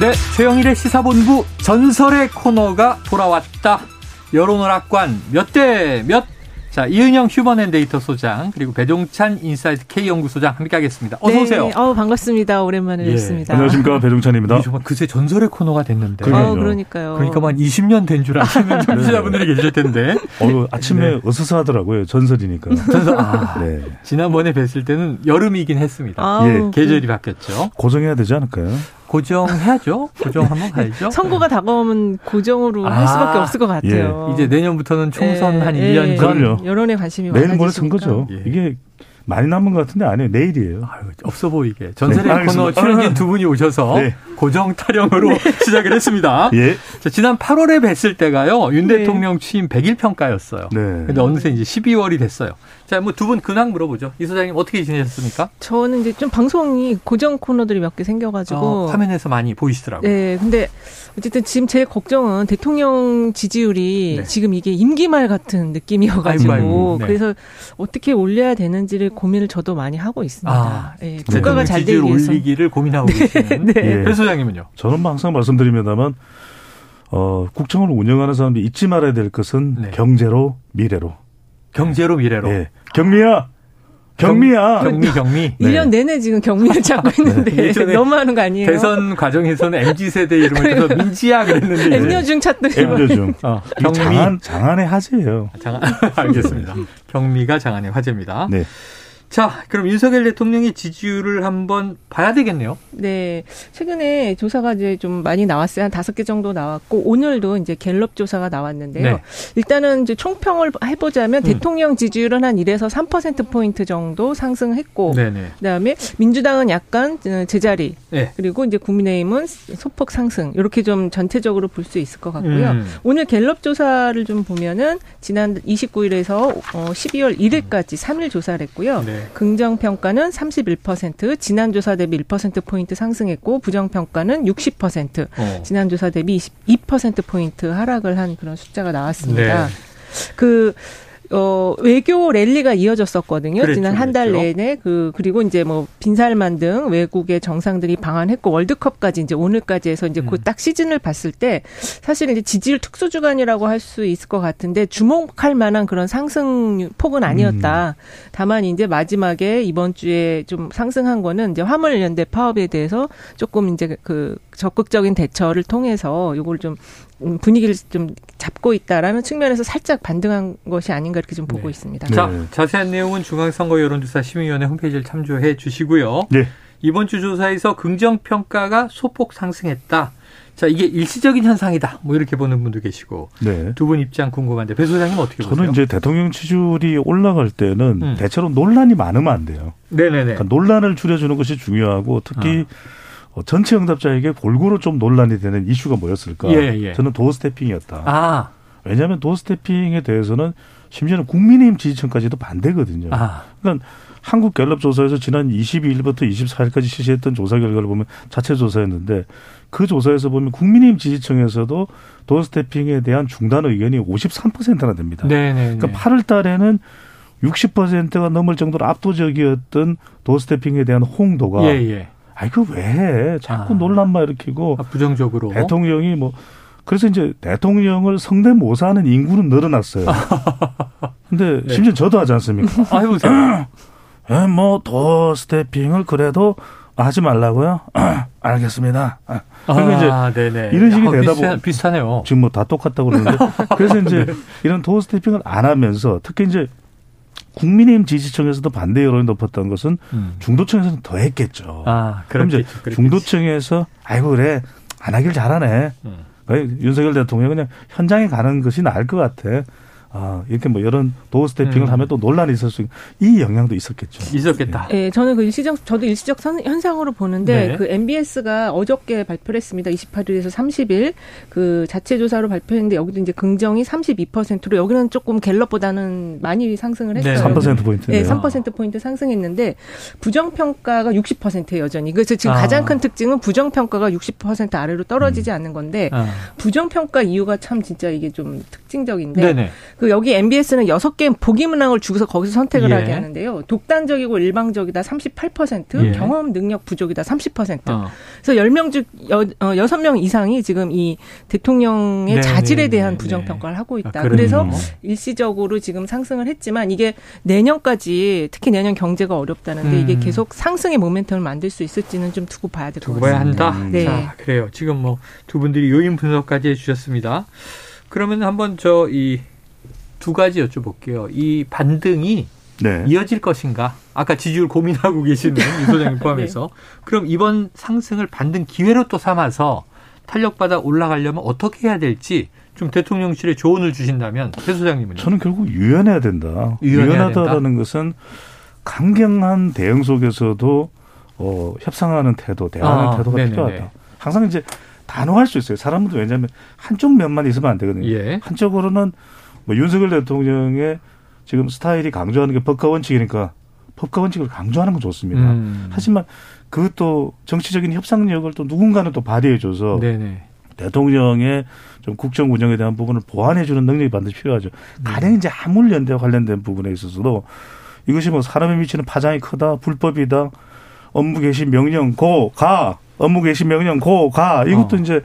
네, 최영일의 시사본부 전설의 코너가 돌아왔다. 여론오락관 몇 대 몇? 자, 이은영 휴먼앤데이터 소장 그리고 배종찬 인사이트 K 연구소장 함께하겠습니다. 어서 네, 오세요. 어 반갑습니다. 오랜만에 예, 뵙습니다. 안녕하십니까 배종찬입니다. 정말 그새 전설의 코너가 됐는데. 그러니까요. 어, 그러니까요. 그러니까 뭐한 20년 된 줄 아시는 청취자분들이 계실 텐데. 어, 아침에 네. 으스스하더라고요 전설이니까. 전설, 아, 네. 지난번에 뵀을 때는 여름이긴 했습니다. 아우, 예, 그 계절이 바뀌었죠. 고정해야 되지 않을까요? 고정해야죠. 고정 한번 가야죠. 선거가 다가오면 고정으로 아, 할 수밖에 없을 것 같아요. 이제 내년부터는 총선 예, 한 예, 1년 전. 그럼요. 여론에 관심이 내일 모레. 선거죠. 예. 이게 많이 남은 것 같은데 아니에요. 내일이에요. 아유, 없어 보이게. 전설의 네, 코너. 출연진 두 분이 오셔서 네. 고정 타령으로 시작을 했습니다. 예. 자, 지난 8월에 뵀을 때가요. 윤 네. 대통령 취임 100일 평가였어요. 네. 근데 어느새 이제 12월이 됐어요. 자, 뭐 두 분 근황 물어보죠. 이 소장님 어떻게 지내셨습니까? 저는 이제 좀 방송이 고정 코너들이 몇 개 생겨가지고. 어, 화면에서 많이 보이시더라고요. 네, 근데 어쨌든 지금 제 걱정은 대통령 지지율이 네. 지금 이게 임기 말 같은 느낌이어가지고 아이고, 아이고. 네. 그래서 어떻게 올려야 되는지를 고민을 저도 많이 하고 있습니다. 아, 예, 대통령 국가가 잘 되기 지지율 위해서. 올리기를 고민하고 계시는 네. 예. 배 소장님은요? 저는 뭐 항상 말씀드립니다만 어, 국정을 운영하는 사람들이 잊지 말아야 될 것은 네. 경제로 미래로. 경제로 미래로. 예. 경미야. 경미야. 경미 경미. 네. 1년 내내 지금 경민을 찾고 있는데 예전에 너무 하는 거 아니에요? 대선 과정에서는 MZ 세대 이름을 써서 민지야 그랬는데 엠녀중 찾더니 엠저중. 어, 경미 장안 장안의 하재예요. 장안 알겠습니다. 경미가 장안의 화제입니다. 네. 자, 그럼 윤석열 대통령의 지지율을 한번 봐야 되겠네요. 네. 최근에 조사가 이제 좀 많이 나왔어요. 한 다섯 개 정도 나왔고, 오늘도 이제 갤럽 조사가 나왔는데요. 네. 일단은 이제 총평을 해보자면 음. 대통령 지지율은 한 1에서 3%포인트 정도 상승했고, 네네. 그 다음에 민주당은 약간 어, 제자리, 네. 그리고 이제 국민의힘은 소폭 상승, 이렇게 좀 전체적으로 볼 수 있을 것 같고요. 음. 오늘 갤럽 조사를 좀 보면은 지난 29일에서 어, 12월 1일까지 3일 조사를 했고요. 네. 긍정 평가는 31%, 지난 조사 대비 1% 포인트 상승했고 부정 평가는 60%, 어. 지난 조사 대비 22% 포인트 하락을 한 그런 숫자가 나왔습니다. 네. 그 어, 외교 랠리가 이어졌었거든요. 그랬죠, 지난 한 달. 내내 그 그리고 이제 뭐 빈살만 등 외국의 정상들이 방한했고 월드컵까지 이제 오늘까지 해서 이제 음. 그딱 시즌을 봤을 때 사실 이제 지지율 특수 주간이라고 할 수 있을 것 같은데 주목할 만한 그런 상승 폭은 아니었다. 다만 이제 마지막에 이번 주에 좀 상승한 거는 이제 화물 연대 파업에 대해서 조금 이제 그 적극적인 대처를 통해서 요걸 좀 음, 분위기를 좀 잡고 있다라는 측면에서 살짝 반등한 것이 아닌가 이렇게 좀 보고 네. 있습니다. 네. 자, 자세한 내용은 중앙선거 여론조사 심의위원회 홈페이지를 참조해 주시고요. 네. 이번 주 조사에서 긍정 평가가 소폭 상승했다. 자, 이게 일시적인 현상이다. 뭐 이렇게 보는 분도 계시고 네. 두 분 입장 궁금한데 배 소장님 어떻게 보세요? 저는 이제 대통령 지지율이 올라갈 때는 음. 대체로 논란이 많으면 안 돼요. 네네네. 그러니까 논란을 줄여주는 것이 중요하고 특히 어, 전체 응답자에게 골고루 좀 논란이 되는 이슈가 뭐였을까? 예, 예. 저는 도어스태핑이었다. 아, 왜냐하면 도어스태핑에 대해서는 심지어는 국민의힘 지지층까지도 반대거든요. 아, 그러니까 한국 갤럽 조사에서 지난 22일부터 24일까지 실시했던 조사 결과를 보면 자체 조사였는데 그 조사에서 보면 국민의힘 지지층에서도 도어스태핑에 대한 중단 의견이 53%나 됩니다. 네네. 그러니까 8월 달에는 60%가 넘을 정도로 압도적이었던 도어스태핑에 대한 홍도가 예, 예. 아이 그왜 해? 자꾸 아. 논란만 일으키고 아, 부정적으로. 대통령이 뭐 그래서 이제 대통령을 성대모사하는 인구는 늘어났어요. 근데 네. 심지어 저도 하지 않습니까? 아, 해보세요. 예, 뭐 도어스태핑을 그래도 하지 말라고요? 알겠습니다. 아, 그러면 이제 아, 네네. 이런 식이 아, 되다 비슷하, 보면 비슷하네요. 지금 뭐 다 똑같다고 그러는데 그래서 이제 이런 도어 스태핑을 안 하면서 특히 이제 국민의힘 지지층에서도 반대 여론이 높았던 것은 음. 중도층에서는 더 했겠죠. 아, 그럼 이제. 중도층에서 아이고 그래 안 하길 잘하네. 음. 왜 윤석열 대통령 그냥 현장에 가는 것이 나을 것 같아. 아 이렇게 뭐 이런 도어 스태핑을 음. 하면 또 논란이 있을 수 있, 이 영향도 있었겠죠. 있었겠다. 예, 저는 그 일시적 저도 일시적 선- 현상으로 보는데 네. 그 MBS가 어저께 발표를 했습니다. 28일에서 30일 그 자체 조사로 발표했는데 여기도 이제 긍정이 32%로 여기는 조금 갤럽보다는 많이 상승을 네. 했어요. 3% 포인트네요. 네, 3% 포인트 상승했는데 부정 평가가 60%예요, 여전히. 그래서 지금 아. 가장 큰 특징은 부정 평가가 60% 아래로 떨어지지 않는 건데 아. 부정 평가 이유가 참 진짜 이게 좀 특징적인데 네네. 그 여기 MBS는 여섯 개 보기 문항을 주고서 거기서 선택을 예. 하게 하는데요. 독단적이고 일방적이다 38%, 예. 경험 능력 부족이다 30%. 어. 그래서 10명 중 여, 어, 6명 이상이 지금 이 대통령의 네, 자질에 네, 대한 네, 부정 네. 평가를 하고 있다. 아? 그래서 일시적으로 지금 상승을 했지만 이게 내년까지 특히 내년 경제가 어렵다는데 음. 이게 계속 상승의 모멘텀을 만들 수 있을지는 좀 두고 봐야 될것 두고 같습니다. 봐야 한다. 네. 자, 그래요. 지금 뭐 두 분들이 요인 분석까지 해주셨습니다. 그러면 한번 저 이 두 가지 여쭤볼게요. 이 반등이 네. 이어질 것인가? 아까 지지율 고민하고 계시는 이 소장님 포함해서. 그럼 이번 상승을 반등 기회로 또 삼아서 탄력받아 올라가려면 어떻게 해야 될지 좀 대통령실에 조언을 주신다면 배 소장님은요? 저는 결국 유연해야 된다. 유연하다라는 것은 강경한 대응 속에서도 어, 협상하는 태도, 대화하는 아, 태도가 네네네. 필요하다. 항상 이제 단호할 수 있어요. 사람들도 왜냐하면 한쪽 면만 있으면 안 되거든요. 예. 한쪽으로는 뭐 윤석열 대통령의 지금 스타일이 강조하는 게 법과 원칙이니까 법과 원칙을 강조하는 건 좋습니다. 음. 하지만 그것도 정치적인 협상력을 또 누군가는 또 발휘해줘서 네네. 대통령의 좀 국정 운영에 대한 부분을 보완해주는 능력이 반드시 필요하죠. 음. 가령 이제 화물 연대와 관련된 부분에 있어서도 이것이 뭐 사람에 미치는 파장이 크다, 불법이다, 업무 개시 명령 고 가, 업무 개시 명령 고 가 이것도 어. 이제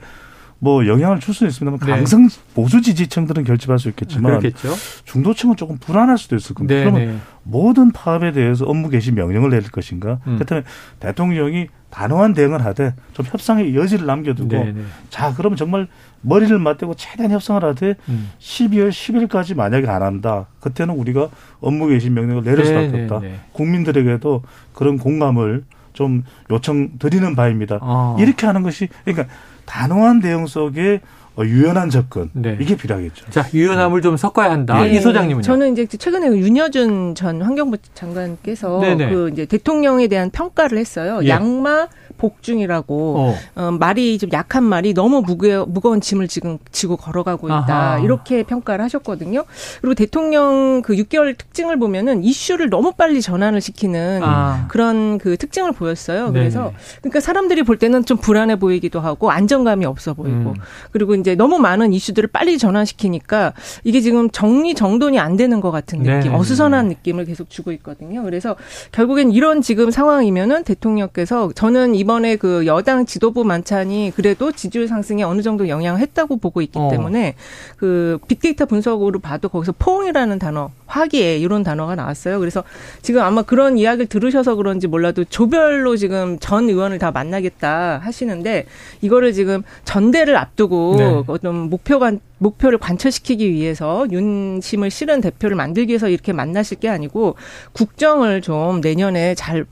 뭐 영향을 줄 수는 있습니다만 네. 강성 보수 지지층들은 결집할 수 있겠지만 그렇겠죠. 중도층은 조금 불안할 수도 있을 겁니다. 그러면 네네. 모든 파업에 대해서 업무 개시 명령을 내릴 것인가? 음. 그렇다면 대통령이 단호한 대응을 하되 좀 협상의 여지를 남겨두고 네네. 자 그러면 정말 머리를 맞대고 최대한 협상을 하되 음. 12월 10일까지 만약에 안 한다. 그때는 우리가 업무 개시 명령을 내릴 수밖에 네네네. 없다. 국민들에게도 그런 공감을 좀 요청 드리는 바입니다. 어. 이렇게 하는 것이 그러니까 단호한 대응 속에 어, 유연한 접근 네. 이게 필요하겠죠. 자, 유연함을 좀 섞어야 한다. 네. 이 소장님은요? 저는 이제 최근에 그 윤여준 전 환경부 장관께서 네네. 그 이제 대통령에 대한 평가를 했어요. 예. 양마 복중이라고 어. 어, 말이 좀 약한 말이 너무 무거, 무거운 짐을 지금 지고 걸어가고 있다. 아하. 이렇게 평가를 하셨거든요. 그리고 대통령 그 6개월 특징을 보면은 이슈를 너무 빨리 전환을 시키는 아. 그런 그 특징을 보였어요. 그래서 그러니까 사람들이 볼 때는 좀 불안해 보이기도 하고 안정감이 없어 보이고 음. 그리고 이제 너무 많은 이슈들을 빨리 전환시키니까 이게 지금 정리 정돈이 안 되는 것 같은 느낌, 네네. 어수선한 느낌을 계속 주고 있거든요. 그래서 결국엔 이런 지금 상황이면은 대통령께서 저는 이 번에 그 여당 지도부 만찬이 그래도 지지율 상승에 어느 정도 영향을 했다고 보고 있기 어. 때문에 그 빅데이터 분석으로 봐도 거기서 포옹이라는 단어, 화기애 이런 단어가 나왔어요. 그래서 지금 아마 그런 이야기를 들으셔서 그런지 몰라도 조별로 지금 전 의원을 다 만나겠다 하시는데 이거를 지금 전대를 앞두고 네. 어떤 목표가 목표를 관철시키기 위해서 윤심을 실은 대표를 만들기 위해서 이렇게 만나실 게 아니고 국정을 좀 내년에 잘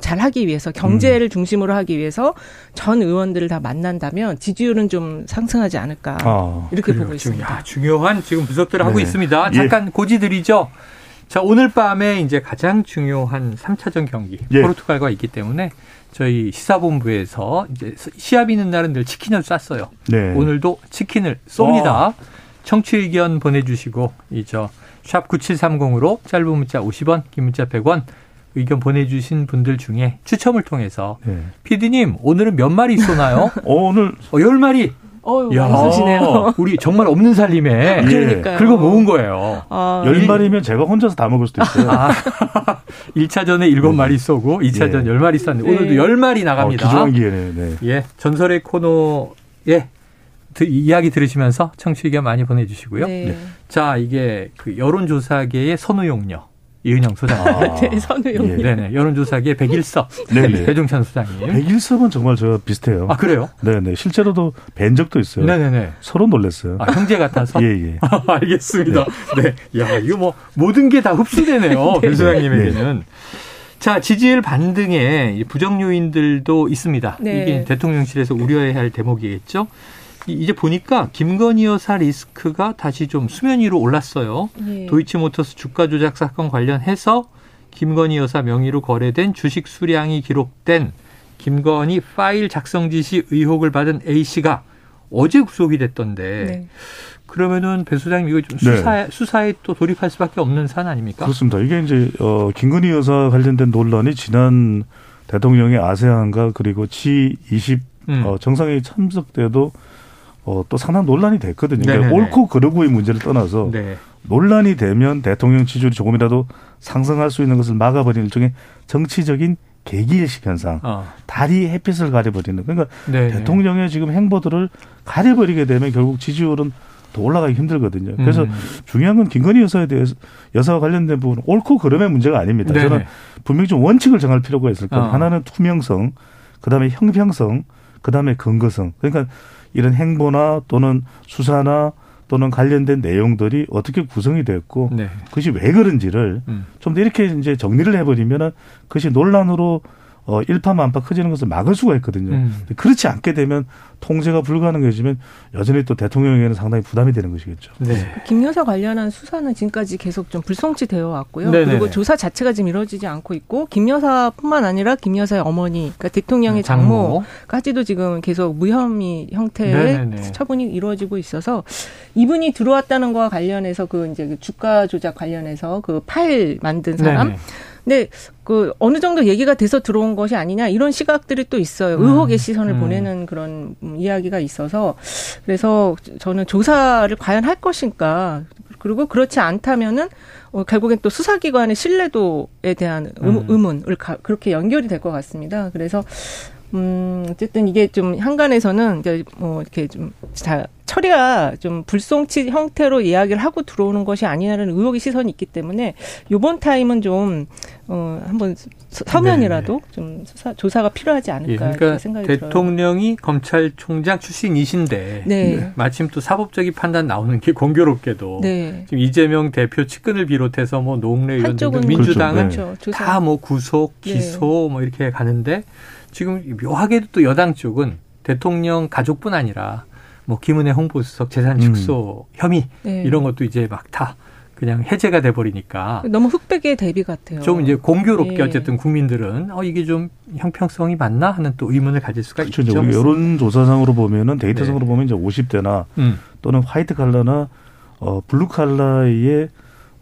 잘 하기 위해서 경제를 중심으로 하기 위해서 전 의원들을 다 만난다면 지지율은 좀 상승하지 않을까 아, 이렇게 그래요. 보고 지금 있습니다. 야, 중요한 지금 분석들을 하고 네. 있습니다. 예. 잠깐 고지드리죠. 자, 오늘 밤에 이제 가장 중요한 3차전 경기 예. 포르투갈과 있기 때문에 저희 시사본부에서 이제 시합 있는 날은 늘 치킨을 쐈어요. 네. 오늘도 치킨을 쏩니다. 청취 의견 보내주시고 이저 샵 9730으로 짧은 문자 50원, 긴 문자 100원 의견 보내주신 분들 중에 추첨을 통해서 네. 피디님 오늘은 몇 마리 쏘나요? 어, 오늘 어, 10마리. 어유 야, 많이 쓰시네요. 우리 정말 없는 살림에 그러니까요. 긁어 모은 거예요. 아, 열 마리면 제가 혼자서 다 먹을 수도 있어요. 아, 1차전에 7마리 쏘고 2차전 예. 10마리 쐈는데 오늘도 네. 10마리 어, 나갑니다. 기조한 기회네. 네. 예, 전설의 코너에 드- 이야기 들으시면서 청취 의견 많이 보내주시고요. 네. 자, 이게 그 여론조사계의 선우용녀 이은영 소장님. 아, 네, 선우용. 예. 네네. 여론조사계 백일섭 네네. 배종찬 소장님. 백일섭은 정말 저 비슷해요. 아 그래요? 네네. 실제로도 뵌 적도 있어요. 네네네. 서로 놀랐어요. 아 형제 같아서. 예, 예. 알겠습니다. 네. 야 이거 뭐 모든 게 다 흡수되네요. 배 소장님에게는. 자 지지율 반등에 이 부정 요인들도 있습니다. 네. 이게 대통령실에서 우려해야 할 대목이겠죠. 이제 보니까 김건희 여사 리스크가 다시 좀 수면 위로 올랐어요. 예. 도이치모터스 주가 조작 사건 관련해서 김건희 여사 명의로 거래된 주식 수량이 기록된 김건희 파일 작성 지시 의혹을 받은 A 씨가 어제 구속이 됐던데 네. 그러면은 배 소장님 이거 좀 네. 수사에 수사에 또 돌입할 수밖에 없는 사안 아닙니까? 그렇습니다. 이게 이제 어 김건희 여사 관련된 논란이 지난 대통령의 아세안과 그리고 G20 음. 어, 정상회의 참석 때도 어, 또 상당 논란이 됐거든요. 그러니까. 옳고 그르고의 문제를 떠나서 네. 논란이 되면 대통령 지지율이 조금이라도 상승할 수 있는 것을 막아버리는 일종의 정치적인 계기일식 현상. 어. 다리 햇빛을 가려버리는. 그러니까 네. 대통령의 지금 행보들을 가려버리게 되면 결국 지지율은 더 올라가기 힘들거든요. 그래서 음. 중요한 건 김건희 여사에 대해서 여사와 관련된 부분은 옳고 그름의 문제가 아닙니다. 네네. 저는 분명히 좀 원칙을 정할 필요가 있을 거예요. 어. 하나는 투명성, 그다음에 형평성, 그다음에 근거성. 그러니까 이런 행보나 또는 수사나 또는 관련된 내용들이 어떻게 구성이 됐고 네. 그것이 왜 그런지를 음. 좀더 이렇게 이제 정리를 해버리면은 그것이 논란으로 어, 일파만파 커지는 것을 막을 수가 있거든요. 음. 그렇지 않게 되면 통제가 불가능해지면 여전히 또 대통령에게는 상당히 부담이 되는 것이겠죠. 네. 김 여사 관련한 수사는 지금까지 계속 좀 불송치되어 왔고요. 네네네. 그리고 조사 자체가 지금 이루어지지 않고 있고 김 여사뿐만 아니라 김 여사의 어머니, 그러니까 대통령의 장모. 장모까지도 지금 계속 무혐의 형태의 네네네. 처분이 이루어지고 있어서 이분이 들어왔다는 거와 관련해서 그 이제 그 주가 조작 관련해서 그 파일 만든 사람 네네. 근데 그 어느 정도 얘기가 돼서 들어온 것이 아니냐 이런 시각들이 또 있어요. 음. 의혹의 시선을 음. 보내는 그런 음, 이야기가 있어서 그래서 저는 조사를 과연 할 것인가 그리고 그렇지 않다면은 어, 결국엔 또 수사기관의 신뢰도에 대한 의, 음. 의문을 가, 그렇게 연결이 될 것 같습니다. 그래서 음, 어쨌든 이게 좀 한간에서는 이제 뭐 이렇게 좀 자, 처리가 좀 불송치 형태로 이야기를 하고 들어오는 것이 아니냐는 의혹의 시선이 있기 때문에 요번 타임은 좀, 어, 한번 서- 서면이라도 좀 수사, 조사가 필요하지 예, 않을까 그러니까 이렇게 생각이 들어요. 대통령이 검찰총장 출신이신데 네. 마침 또 사법적인 판단 나오는 게 공교롭게도 네. 지금 이재명 대표 측근을 비롯해서 뭐 노웅래 의원 등 한쪽은 민주당은 그렇죠. 그렇죠. 조사. 다뭐 구속, 네. 기소 뭐 이렇게 가는데 지금 묘하게도 또 여당 쪽은 대통령 가족뿐 아니라 뭐 김은혜 홍보수석 재산 음. 축소 혐의 네. 이런 것도 이제 막 다 그냥 해제가 돼 버리니까 너무 흑백의 대비 같아요. 좀 이제 공교롭게 예. 어쨌든 국민들은 어 이게 좀 형평성이 맞나 하는 또 의문을 가질 수가 그렇죠. 있죠. 이제 우리 여론 조사상으로 보면은 데이터상으로 네. 보면 이제 50대나 음. 또는 화이트 칼라나 어, 블루 칼라의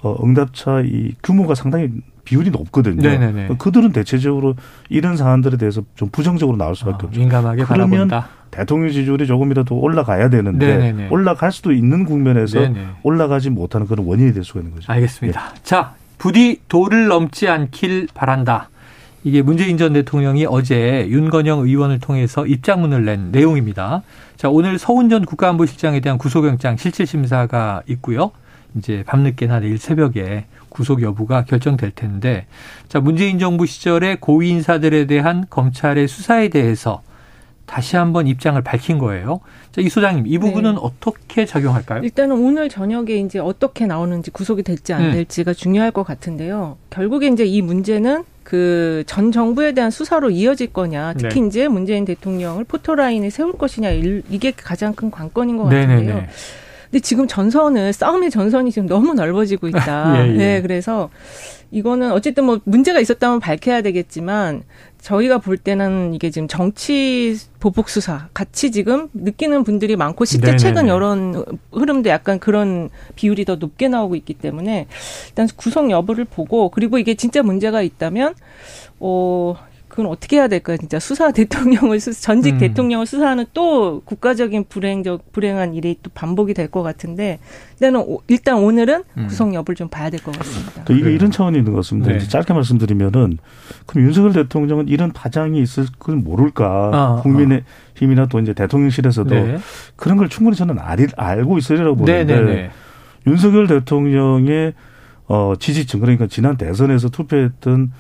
어, 응답차 이 규모가 상당히 비율이 높거든요. 네네네. 그들은 대체적으로 이런 사안들에 대해서 좀 부정적으로 나올 수밖에 어, 없죠. 민감하게 그러면 바라본다. 대통령 지지율이 조금이라도 올라가야 되는데 네네네. 올라갈 수도 있는 국면에서 네네. 올라가지 못하는 그런 원인이 될 수가 있는 거죠. 알겠습니다. 자, 부디 도를 넘지 않길 바란다. 이게 문재인 전 대통령이 어제 윤건영 의원을 통해서 입장문을 낸 내용입니다. 자, 오늘 서훈 전 국가안보실장에 대한 구속영장 실질심사가 있고요. 이제 밤늦게나 내일 새벽에 구속 여부가 결정될 텐데, 자, 문재인 정부 시절에 고위 인사들에 대한 검찰의 수사에 대해서 다시 한번 입장을 밝힌 거예요. 자, 이 소장님, 이 부분은 네. 어떻게 작용할까요? 일단은 오늘 저녁에 이제 어떻게 나오는지 구속이 될지 안 음. 될지가 중요할 것 같은데요. 결국에 이제 이 문제는 그 전 정부에 대한 수사로 이어질 거냐, 특히 네. 이제 문재인 대통령을 포토라인에 세울 것이냐, 일- 이게 가장 큰 관건인 것 같은데요. 네네네. 근데 지금 전선을 싸움의 전선이 지금 너무 넓어지고 있다. 예, 예. 네, 그래서 이거는 어쨌든 뭐 문제가 있었다면 밝혀야 되겠지만 저희가 볼 때는 이게 지금 정치 보복 수사 같이 지금 느끼는 분들이 많고 실제 네네네. 최근 여론 흐름도 약간 그런 비율이 더 높게 나오고 있기 때문에 일단 구속 여부를 보고 그리고 이게 진짜 문제가 있다면 어 그건 어떻게 해야 될까요? 진짜 수사 대통령을 수, 전직 음. 대통령을 수사하는 또 국가적인 불행적 불행한 일이 또 반복이 될 것 같은데 일단은 오- 일단 오늘은 음. 구속 여부를 좀 봐야 될 것 같습니다. 또 이게. 이런 차원이 있는 것 같습니다. 네. 이제 짧게 말씀드리면은 그럼 윤석열 대통령은 이런 파장이 있을 걸 모를까? 아, 국민의 힘이나 또 이제 대통령실에서도 네. 그런 걸 충분히 저는 알, 알고 있으리라고 보는데 네네네. 윤석열 대통령의 어, 지지층 그러니까 지난 대선에서 투표했던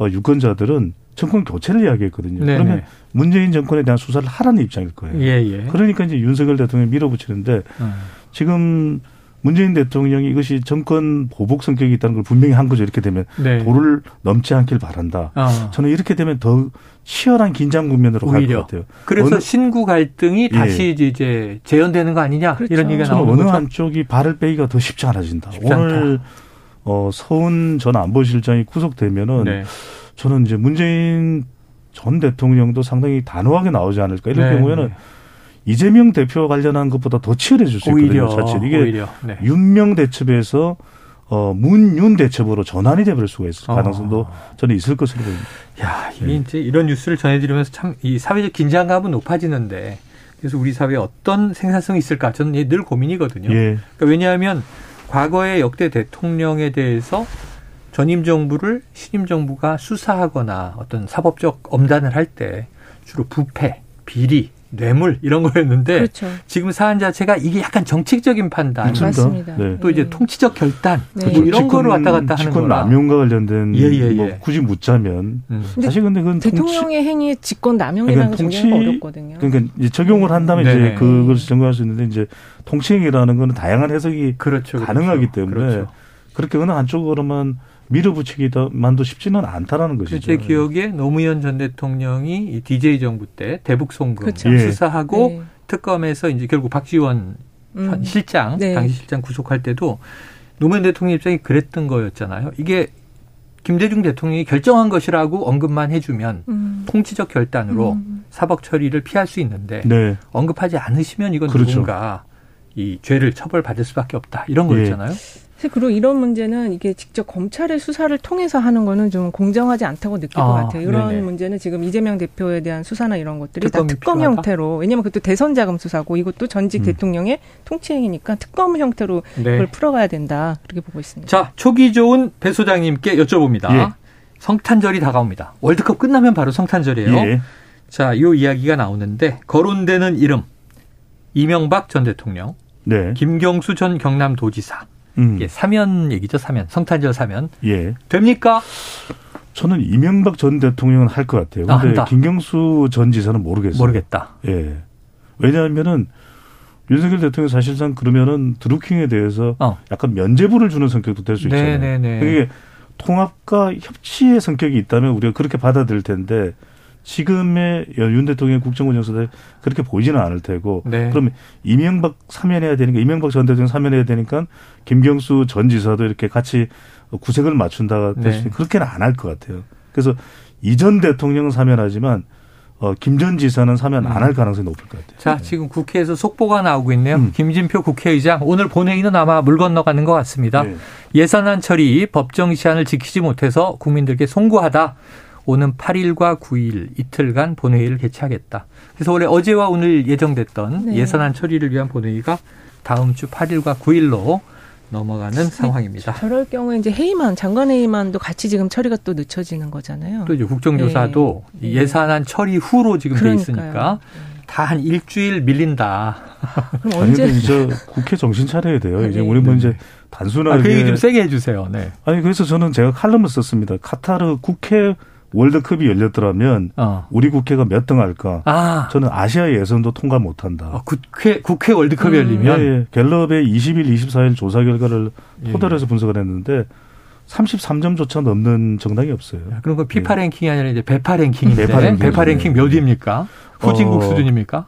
어, 유권자들은 정권 교체를 이야기했거든요. 네네. 그러면 문재인 정권에 대한 수사를 하라는 입장일 거예요. 예, 예. 그러니까 이제 윤석열 대통령이 밀어붙이는데 음. 지금 문재인 대통령이 이것이 정권 보복 성격이 있다는 걸 분명히 한 거죠. 이렇게 되면 네. 도를 넘지 않길 바란다. 어. 저는 이렇게 되면 더 치열한 긴장 국면으로 갈. 것 같아요. 그래서 어느- 신구 갈등이 예. 다시 이제 재현되는 거 아니냐 그렇죠. 이런 얘기가 저는 나오는 어느 거죠. 한쪽이 발을 빼기가 더 쉽지 않아진다. 쉽지 않다. 오늘 어, 서훈 전 안보실장이 구속되면은 네. 저는 이제 문재인 전 대통령도 상당히 단호하게 나오지 않을까 이런 네, 경우에는 네. 이재명 대표 관련한 것보다 더 치열해질 수 있거든요. 사실 이게 오히려 네. 윤명 대첩에서 어, 문윤 대첩으로 전환이 돼버릴 수가 있을 어. 가능성도 저는 있을 것으로 보입니다. 야, 이게 네. 이제 이런 뉴스를 전해드리면서 참 이 사회적 긴장감은 높아지는데 그래서 우리 사회에 어떤 생산성이 있을까 저는 늘 고민이거든요. 예. 그러니까 왜냐하면 과거의 역대 대통령에 대해서 전임 정부를 신임 정부가 수사하거나 어떤 사법적 엄단을 할 때 주로 부패, 비리, 뇌물 이런 거였는데 그렇죠. 지금 사안 자체가 이게 약간 정치적인 판단, 맞습니다. 맞습니다. 네. 또 이제 네. 통치적 결단 네. 뭐 이런 거를 왔다 갔다 하는 직권 거라. 남용과 관련된 예, 예, 뭐 예. 굳이 묻자면 음. 사실 근데 그건 대통령의 행위에 직권 남용이라는 통치- 어렵거든요. 그러니까 이제 적용을 한다면 네네. 이제 그것을 적용할 수 있는데 이제 통치행위라는 거는 다양한 해석이 그렇죠, 그렇죠. 가능하기 때문에 그렇죠. 그렇게 어느 한쪽으로만 밀어붙이기만도 쉽지는 않다라는 것이죠. 제 기억에 노무현 전 대통령이 이 DJ 정부 때 대북 송금 그렇죠. 예. 수사하고 네. 특검에서 이제 결국 박지원 음. 실장 네. 당시 실장 구속할 때도 노무현 대통령 입장이 그랬던 거였잖아요. 이게 김대중 대통령이 결정한 것이라고 언급만 해주면 음. 통치적 결단으로 음. 사법 처리를 피할 수 있는데 네. 언급하지 않으시면 이건 그렇죠. 누군가 이 죄를 처벌받을 수밖에 없다 이런 예. 거였잖아요. 사실 그리고 이런 문제는 이게 직접 검찰의 수사를 통해서 하는 거는 좀 공정하지 않다고 느낄 아, 것 같아요. 이런 네네. 문제는 지금 이재명 대표에 대한 수사나 이런 것들이 다 특검 필요하다? 형태로 왜냐하면 그것도 대선 자금 수사고 이것도 전직 음. 대통령의 통치행위니까 특검 형태로 네. 그걸 풀어가야 된다 그렇게 보고 있습니다. 자, 초기 좋은 배 소장님께 여쭤봅니다. 예. 성탄절이 다가옵니다. 월드컵 끝나면 바로 성탄절이에요. 예. 자, 요 이야기가 나오는데 거론되는 이름 이명박 전 대통령, 네. 김경수 전 경남도지사. 음. 이게 사면 얘기죠, 사면. 성탄절 사면. 예. 됩니까? 저는 이명박 전 대통령은 할 것 같아요. 아, 근데 한다. 김경수 전 지사는 모르겠어요. 모르겠다. 예. 왜냐하면은 윤석열 대통령 사실상 그러면은 드루킹에 대해서 어. 약간 면죄부를 주는 성격도 될 수 있잖아요. 네네네. 그게 통합과 협치의 성격이 있다면 우리가 그렇게 받아들일 텐데 지금의 윤 대통령 국정원 정서대 그렇게 보이지는 않을 테고 네. 그러면 이명박 사면해야 되니까 이명박 전 대통령 사면해야 되니까 김경수 전 지사도 이렇게 같이 구색을 맞춘다 네. 네. 그렇게는 안 할 것 같아요. 그래서 이전 대통령은 사면하지만 어, 김전 지사는 사면 안 할 가능성이 높을 것 같아요. 자, 지금 국회에서 속보가 나오고 있네요. 음. 김진표 국회의장 오늘 본회의는 아마 물 건너가는 것 같습니다. 네. 예산안 처리 법정 시한을 지키지 못해서 국민들께 송구하다. 오는 8일과 9일 이틀간 본회의를 개최하겠다. 그래서 원래 어제와 오늘 예정됐던 네. 예산안 처리를 위한 본회의가 다음 주 8일과 9일로 넘어가는 상황입니다. 저럴 경우에 이제 회의만 장관 회의만도 같이 지금 처리가 또 늦춰지는 거잖아요. 또 이제 국정조사도 네. 이 예산안 처리 후로 지금 돼 그러니까요. 있으니까 다 한 일주일 밀린다. 그럼 언제 이제 국회 정신 차려야 돼요. 이제 네. 우리 뭐 이제 단순하게 아, 그 얘기 좀 세게 해주세요. 네. 아니 그래서 저는 제가 칼럼을 썼습니다. 카타르 국회 월드컵이 열렸더라면 어. 우리 국회가 몇 등 할까? 아, 저는 아시아 예선도 통과 못한다. 어, 국회 국회 월드컵이 음. 열리면 예, 예. 갤럽의 20일, 24일 조사 결과를 예. 토대로 해서 분석을 했는데 33점조차 넘는 정당이 없어요. 그런 거 피파 랭킹이 아니라 이제 배파 랭킹인데 배파 랭킹. 배파 랭킹 몇 위입니까? 후진국 어. 수준입니까?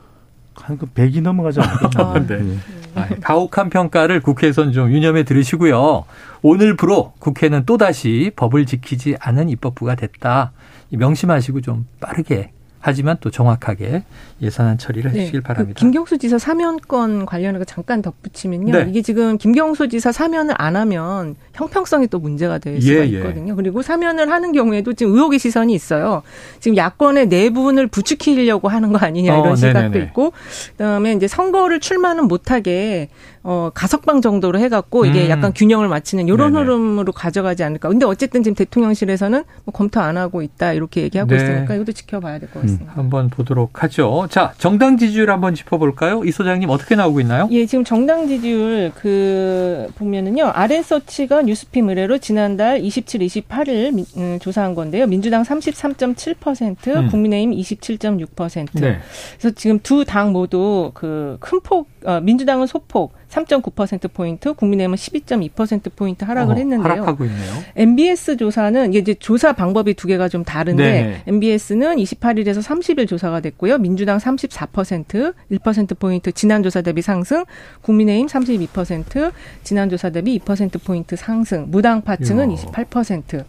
한그 100이 넘어가지 않을까? 아, 네. 예. 아, 가혹한 평가를 국회에선 좀 유념해 들으시고요. 오늘부로 국회는 또다시 법을 지키지 않은 입법부가 됐다. 이 명심하시고 좀 빠르게 하지만 또 정확하게 예산안 처리를 네. 해주시길 바랍니다. 그 김경수 지사 사면권 관련해서 잠깐 덧붙이면요. 네. 이게 지금 김경수 지사 사면을 안 하면 형평성이 또 문제가 될 수가 예, 예. 있거든요. 그리고 사면을 하는 경우에도 지금 의혹의 시선이 있어요. 지금 야권의 내분을 부추기려고 하는 거 아니냐 이런 어, 시각도 네네네. 있고 그다음에 이제 선거를 출마는 못하게 어 가석방 정도로 해갖고 이게 음. 약간 균형을 맞추는 이런 네네. 흐름으로 가져가지 않을까. 근데 어쨌든 지금 대통령실에서는 뭐 검토 안 하고 있다 이렇게 얘기하고 네. 있으니까 이것도 지켜봐야 될것 음. 같습니다. 한번 보도록 하죠. 자, 정당 지지율 한번 짚어볼까요? 이 소장님 어떻게 나오고 있나요? 예, 지금 정당 지지율 그 보면은요. 아래서치가 뉴스픽 의뢰로 지난달 27, 28일 민- 음, 조사한 건데요. 민주당 33.7%, 음. 국민의힘 27.6%. 네. 그래서 지금 두 당 모두 그 큰 폭, 어, 민주당은 소폭, 3.9%포인트, 국민의힘은 12.2%포인트 하락을 어, 했는데요. 하락하고 있네요. MBS 조사는 이게 이제 조사 방법이 두 개가 좀 다른데 네네. MBS는 28일에서 30일 조사가 됐고요. 민주당 34%, 1% 포인트 지난 조사 대비 상승, 국민의힘 32%, 지난 조사 대비 2% 포인트 상승, 무당파층은 이야. 28%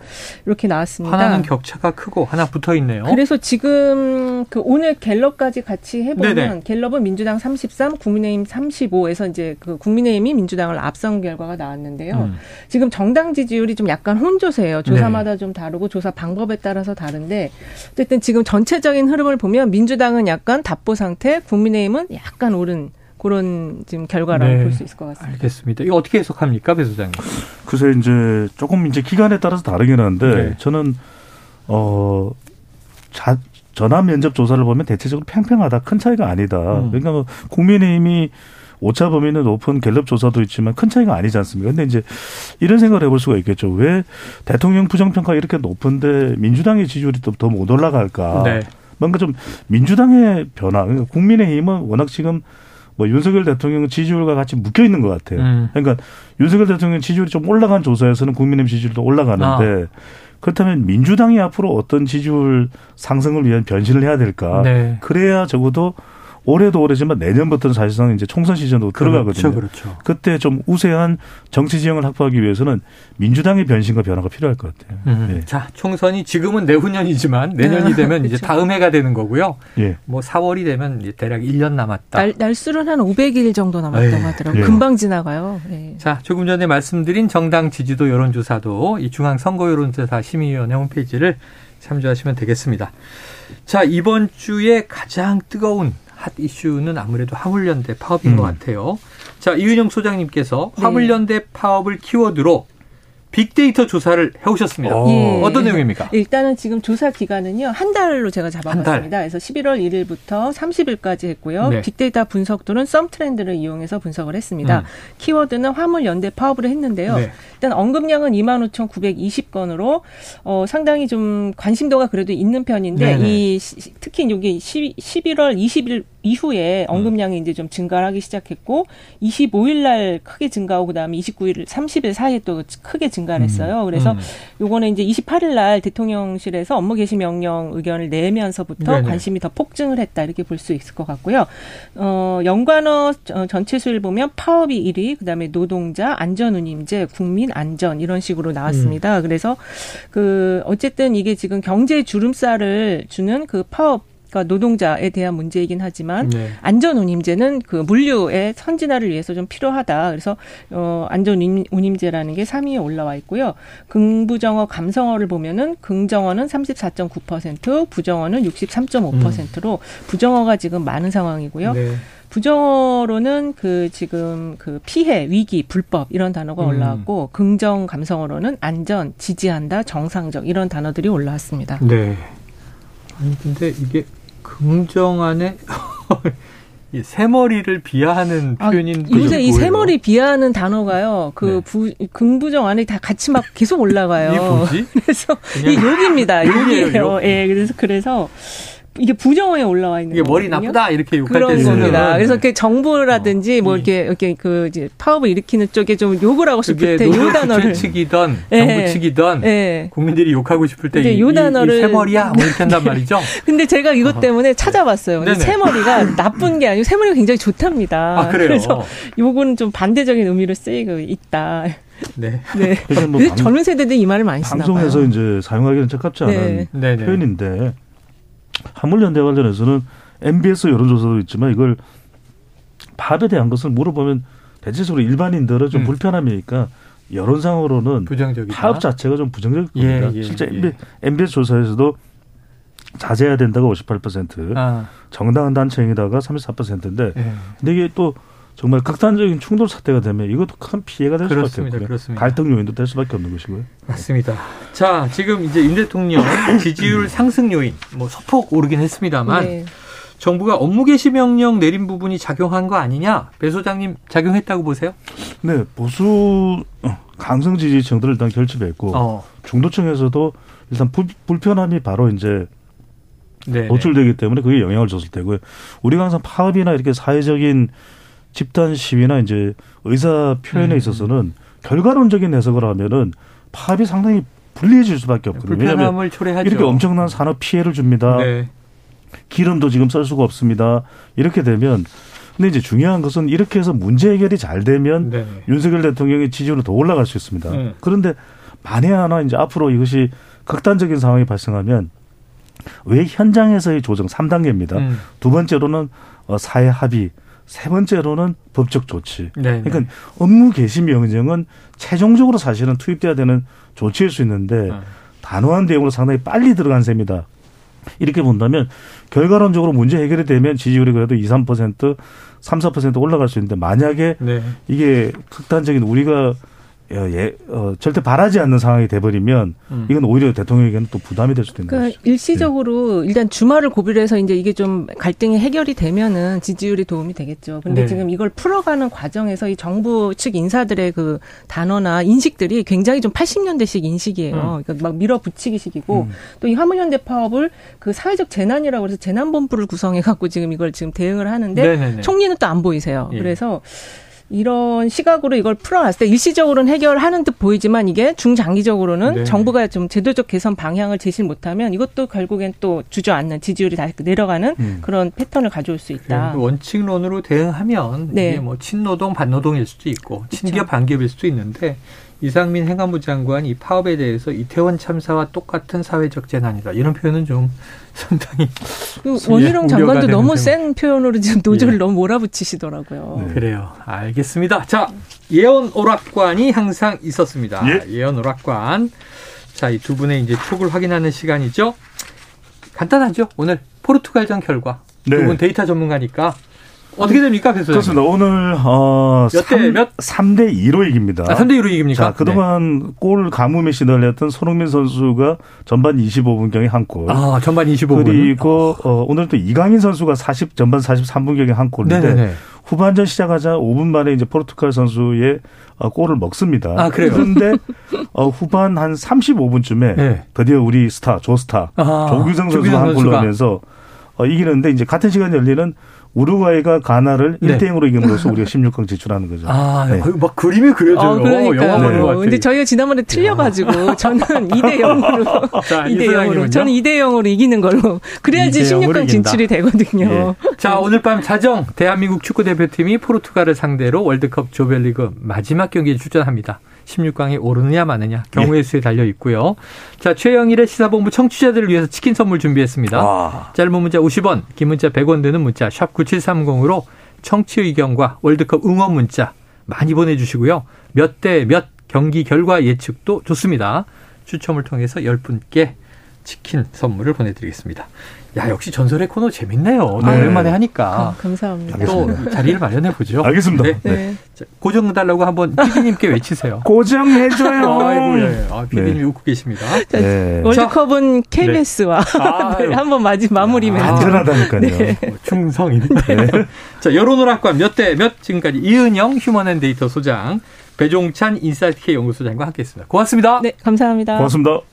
이렇게 나왔습니다. 하나는 격차가 크고 하나 붙어 있네요. 그래서 지금 그 오늘 갤럽까지 같이 해보면 네네. 갤럽은 민주당 33, 국민의힘 35에서 이제 그 국민의힘이 민주당을 앞선 결과가 나왔는데요. 음. 지금 정당 지지율이 좀 약간 혼조세요. 조사마다 네. 좀 다르고 조사 방법에 따라서 다른데 어쨌든 지금 전체적인 흐름을 보면 민주당은 약간 답보 상태, 국민의힘은 약간 오른 그런 지금 결과라고 네. 볼수 있을 것 같습니다. 알겠습니다. 이거 어떻게 해석합니까, 배 소장님? 글쎄 이제 조금 이제 기간에 따라서 다르긴 한데 네. 저는 어 자, 전화 면접 조사를 보면 대체적으로 팽팽하다 큰 차이가 아니다. 음. 그러니까 뭐 국민의힘이 오차 범위는 높은 갤럽 조사도 있지만 큰 차이가 아니지 않습니까? 근데 이제 이런 생각을 해볼 수가 있겠죠. 왜 대통령 부정평가 이렇게 높은데 민주당의 지지율이 또 더 못 올라갈까? 네. 뭔가 좀 민주당의 변화. 그러니까 국민의힘은 워낙 지금 뭐 윤석열 대통령 지지율과 같이 묶여 있는 것 같아요. 음. 그러니까 윤석열 대통령 지지율이 좀 올라간 조사에서는 국민의힘 지지율도 올라가는데 아. 그렇다면 민주당이 앞으로 어떤 지지율 상승을 위한 변신을 해야 될까? 네. 그래야 적어도 올해도 오래지만 내년부터는 사실상 이제 총선 시즌으로 들어가거든요. 그렇죠, 그렇죠. 그때 좀 우세한 정치 지형을 확보하기 위해서는 민주당의 변신과 변화가 필요할 것 같아요. 음. 예. 자, 총선이 지금은 내후년이지만 내년이 아, 되면 이제 그렇죠. 다음 해가 되는 거고요. 예. 뭐 4월이 되면 이제 대략 1년 남았다. 날, 날수는 한 500일 정도 남았다고 에이, 하더라고요. 예. 금방 지나가요. 네. 자, 조금 전에 말씀드린 정당 지지도 여론조사도 이 중앙 선거 여론조사 심의위원회 홈페이지를 참조하시면 되겠습니다. 자, 이번 주에 가장 뜨거운 핫 이슈는 아무래도 화물연대 파업인 음. 것 같아요. 자, 이은영 소장님께서 네. 화물연대 파업을 키워드로 빅데이터 조사를 해오셨습니다. 어. 예. 어떤 내용입니까? 일단은 지금 조사 기간은요 한 달로 제가 한 잡아봤습니다. 그래서 11월 1일부터 30일까지 했고요. 네. 빅데이터 분석도는 썸 트렌드를 이용해서 분석을 했습니다. 음. 키워드는 화물 연대 파업을 했는데요. 네. 일단 언급량은 25,920건으로 어, 상당히 좀 관심도가 그래도 있는 편인데 네네. 이 시- 특히 여기 10, 11월 20일 이후에 언급량이 이제 좀 증가하기 시작했고 25일 날 크게 증가하고 그다음에 29일, 30일 사이에 또 크게 증가를 했어요. 그래서 음. 요거는 이제 28일 날 대통령실에서 업무 개시 명령 의견을 내면서부터 네네. 관심이 더 폭증을 했다 이렇게 볼 수 있을 것 같고요. 어, 연관어 어, 전체 수를 보면 파업이 1위, 그다음에 노동자, 안전운임제, 국민 안전 이런 식으로 음. 나왔습니다. 그래서 그 어쨌든 이게 지금 경제 주름살을 주는 그 파업 그러니까 노동자에 대한 문제이긴 하지만 네. 안전 운임제는 그 물류의 선진화를 위해서 좀 필요하다. 그래서 어 안전 운임제라는 게 3위에 올라와 있고요. 긍부정어 감성어를 보면은 긍정어는 34.9%, 부정어는 63.5%로 부정어가 지금 많은 상황이고요. 네. 부정어로는 그 지금 그 피해, 위기, 불법 이런 단어가 음. 올라왔고 긍정 감성어로는 안전, 지지한다, 정상적 이런 단어들이 올라왔습니다. 네. 아니 근데 이게 긍정안에 이 새머리를 비하하는 아, 표현인 요새 이? 새머리 비하하는 단어가요. 그 네. 부, 긍부정 안에 다 같이 막 계속 올라가요. 그래서 이 욕입니다. 욕이에요, 욕이에요. 욕. 예, 그래서 그래서 이게 부정어에 올라와 있는 이게 머리 거거든요. 나쁘다 이렇게 욕할 그런 겁니다. 그래서 그 정부라든지 어, 뭐 이- 이렇게 이렇게 그 이제 파업을 일으키는 쪽에 좀 욕을 하고 싶을 때 요 단어를 측이던 예. 정부 측이던 예. 국민들이 욕하고 싶을 때 이, 단어를- 이 새머리야 뭐 이렇게 한단 말이죠. 근데 제가 이것. 때문에 찾아봤어요. 근데 네네. 새머리가 나쁜 게 아니고 새머리가 굉장히 좋답니다. 아 그래요. 그래서 요거는 좀 반대적인 의미로 쓰이고 있다. 네. 네. 그래서 뭐 방- 젊은 세대들이 이 말을 많이 쓰나 방송에서 봐요. 이제 사용하기는 적합지 않은 네. 네네. 표현인데 화물연대 관련해서는 MBS 여론조사도 있지만 이걸 파업에 대한 것을 물어보면 대체적으로 일반인들은 좀 음. 불편함이니까 여론상으로는 부정적이다. 파업 자체가 좀 부정적일 예. 예, 실제 예. MBS 조사에서도 자제해야 된다가 58%, 아, 정당한 단체행위다가 34%인데 예. 근데 이게 또 정말 극단적인 충돌 사태가 되면 이것도 큰 피해가 될 수밖에 그렇습니다. 없고요. 그렇습니다. 갈등 요인도 될 수밖에 없는 것이고요. 맞습니다. 자, 지금 이제 윤 대통령 지지율 상승 요인, 뭐 소폭 오르긴 했습니다만 네. 정부가 업무 개시 명령 내린 부분이 작용한 거 아니냐? 배 소장님 작용했다고 보세요? 네, 보수 어, 강성 지지층들을 일단 결집했고 어, 중도층에서도 일단 불, 불편함이 바로 이제 네. 노출되기 때문에 그게 영향을 줬을 테고요. 우리가 항상 파업이나 이렇게 사회적인 집단 시위나 이제 의사 표현에 음. 있어서는 결과론적인 해석을 하면은 파업이 상당히 불리해질 수밖에 없거든요. 불편함을 초래하죠. 이렇게 엄청난 산업 피해를 줍니다. 네. 기름도 지금 쓸 수가 없습니다. 이렇게 되면 근데 이제 중요한 것은 이렇게 해서 문제 해결이 잘 되면 네. 윤석열 대통령의 지지율은 더 올라갈 수 있습니다. 음. 그런데 만에 하나 이제 앞으로 이것이 극단적인 상황이 발생하면 왜 현장에서의 조정 3단계입니다. 음. 두 번째로는 어, 사회 합의, 세 번째로는 법적 조치. 네. 그러니까 업무 개시 명령은 최종적으로 사실은 투입돼야 되는 조치일 수 있는데 어. 단호한 대응으로 상당히 빨리 들어간 셈이다. 이렇게 본다면 결과론적으로 문제 해결이 되면 지지율이 그래도 2, 3%, 3, 4% 올라갈 수 있는데 만약에 네. 이게 극단적인 우리가 어, 예, 어, 절대 바라지 않는 상황이 돼버리면 음. 이건 오히려 대통령에게는 또 부담이 될 수도 있는 그러니까 것이죠. 일시적으로 일단 주말을 고비로 해서 이제 이게 좀 갈등이 해결이 되면은 지지율에 도움이 되겠죠. 근데 네. 지금 이걸 풀어가는 과정에서 이 정부 측 인사들의 그 단어나 인식들이 굉장히 좀 80년대식 인식이에요. 그러니까 막 밀어붙이기식이고 음. 또이 화물연대 파업을 그 사회적 재난이라고 해서 재난본부를 구성해 갖고 지금 이걸 지금 대응을 하는데 네네네. 총리는 또 안 보이세요. 예. 그래서 이런 시각으로 이걸 풀어놨을 때 일시적으로는 해결하는 듯 보이지만 이게 중장기적으로는 네. 정부가 좀 제도적 개선 방향을 제시를 못하면 이것도 결국엔 또 주저앉는 지지율이 다시 내려가는 음. 그런 패턴을 가져올 수 있다. 그 원칙론으로 대응하면 네. 이게 뭐 친노동 반노동일 수도 있고 친기업 반기업일 수도 있는데 이상민 행안부 장관 이 파업에 대해서 이태원 참사와 똑같은 사회적 재난이다 이런 표현은 좀 상당히 그 예, 원희룡 장관도 너무 점. 센 표현으로 지금 노조를 예. 너무 몰아붙이시더라고요. 네. 그래요. 알겠습니다. 자 예언 오락관이 항상 있었습니다. 예. 언 오락관. 자 이 두 분의 이제 촉을 확인하는 시간이죠. 간단하죠. 오늘 포르투갈전 결과. 네. 두분 데이터 전문가니까 어떻게 됩니까, 배소장? 그렇습니다. 오늘 어, 몇 대 몇? 3대 2로 이깁니다. 아, 3대 2로 이깁니까? 자, 그동안 골 가뭄에 시달렸던 손흥민 선수가 전반 25분 경에 한 골. 아, 전반 25분. 그리고 어, 오늘 또 이강인 선수가 40 전반 43분 경에 한 골인데 네네네. 후반전 시작하자 5분 만에 이제 포르투갈 선수의 어, 골을 먹습니다. 아, 그래요? 그런데 어, 후반 한 35분쯤에 네. 드디어 우리 스타 조스타 아, 조규성 선수가 한 골. 넣으면서 어, 이기는데 이제 같은 시간 열리는 우루과이가 가나를 네. 1대 0으로 이김으로써 우리가 16강 진출하는 거죠. 아, 네. 거의 막 그림이 그려져요. 어, 그러니까요. 영화 보는 것 같아. 근데 저희가 지난번에 틀려가지고 저는 2대 0으로 자, 2대 이소장님은요? 0으로 저는 2대 0으로 이기는 걸로 그래야지 2대 0 으로 16강 이긴다. 진출이 되거든요. 자, 오늘 밤 자정 대한민국 축구 대표팀이 포르투갈을 상대로 월드컵 조별리그 마지막 경기에 출전합니다. 16강에 오르느냐 마느냐 경우의 수에 달려 있고요. 자, 최영일의 시사본부 청취자들을 위해서 치킨 선물 준비했습니다. 아, 짧은 문자 50원, 긴 문자 100원 드는 문자 샵 9730으로 청취 의견과 월드컵 응원 문자 많이 보내주시고요. 몇 대 몇 경기 결과 예측도 좋습니다. 추첨을 통해서 10분께 치킨 선물을 보내드리겠습니다. 야 역시 전설의 코너 재밌네요. 네. 오랜만에 아, 하니까 감사합니다. 또 자리를 마련해 보죠. 알겠습니다. 네. 네. 자, 고정 달라고 한번 PD님께 외치세요. 고정해줘요. 아이고, 예. 아, PD님이 네. 웃고 계십니다. 자, 네. 월드컵은 KBS와 아, 네, 한번 마지 마무리 아, 멘트. 안전하다니까요. 뭐 충성이네. 자, 여론오락관 몇 대 몇 지금까지 이은영 휴먼앤데이터 소장, 배종찬 인사이트K 연구소장과 함께했습니다. 고맙습니다. 네, 감사합니다. 고맙습니다.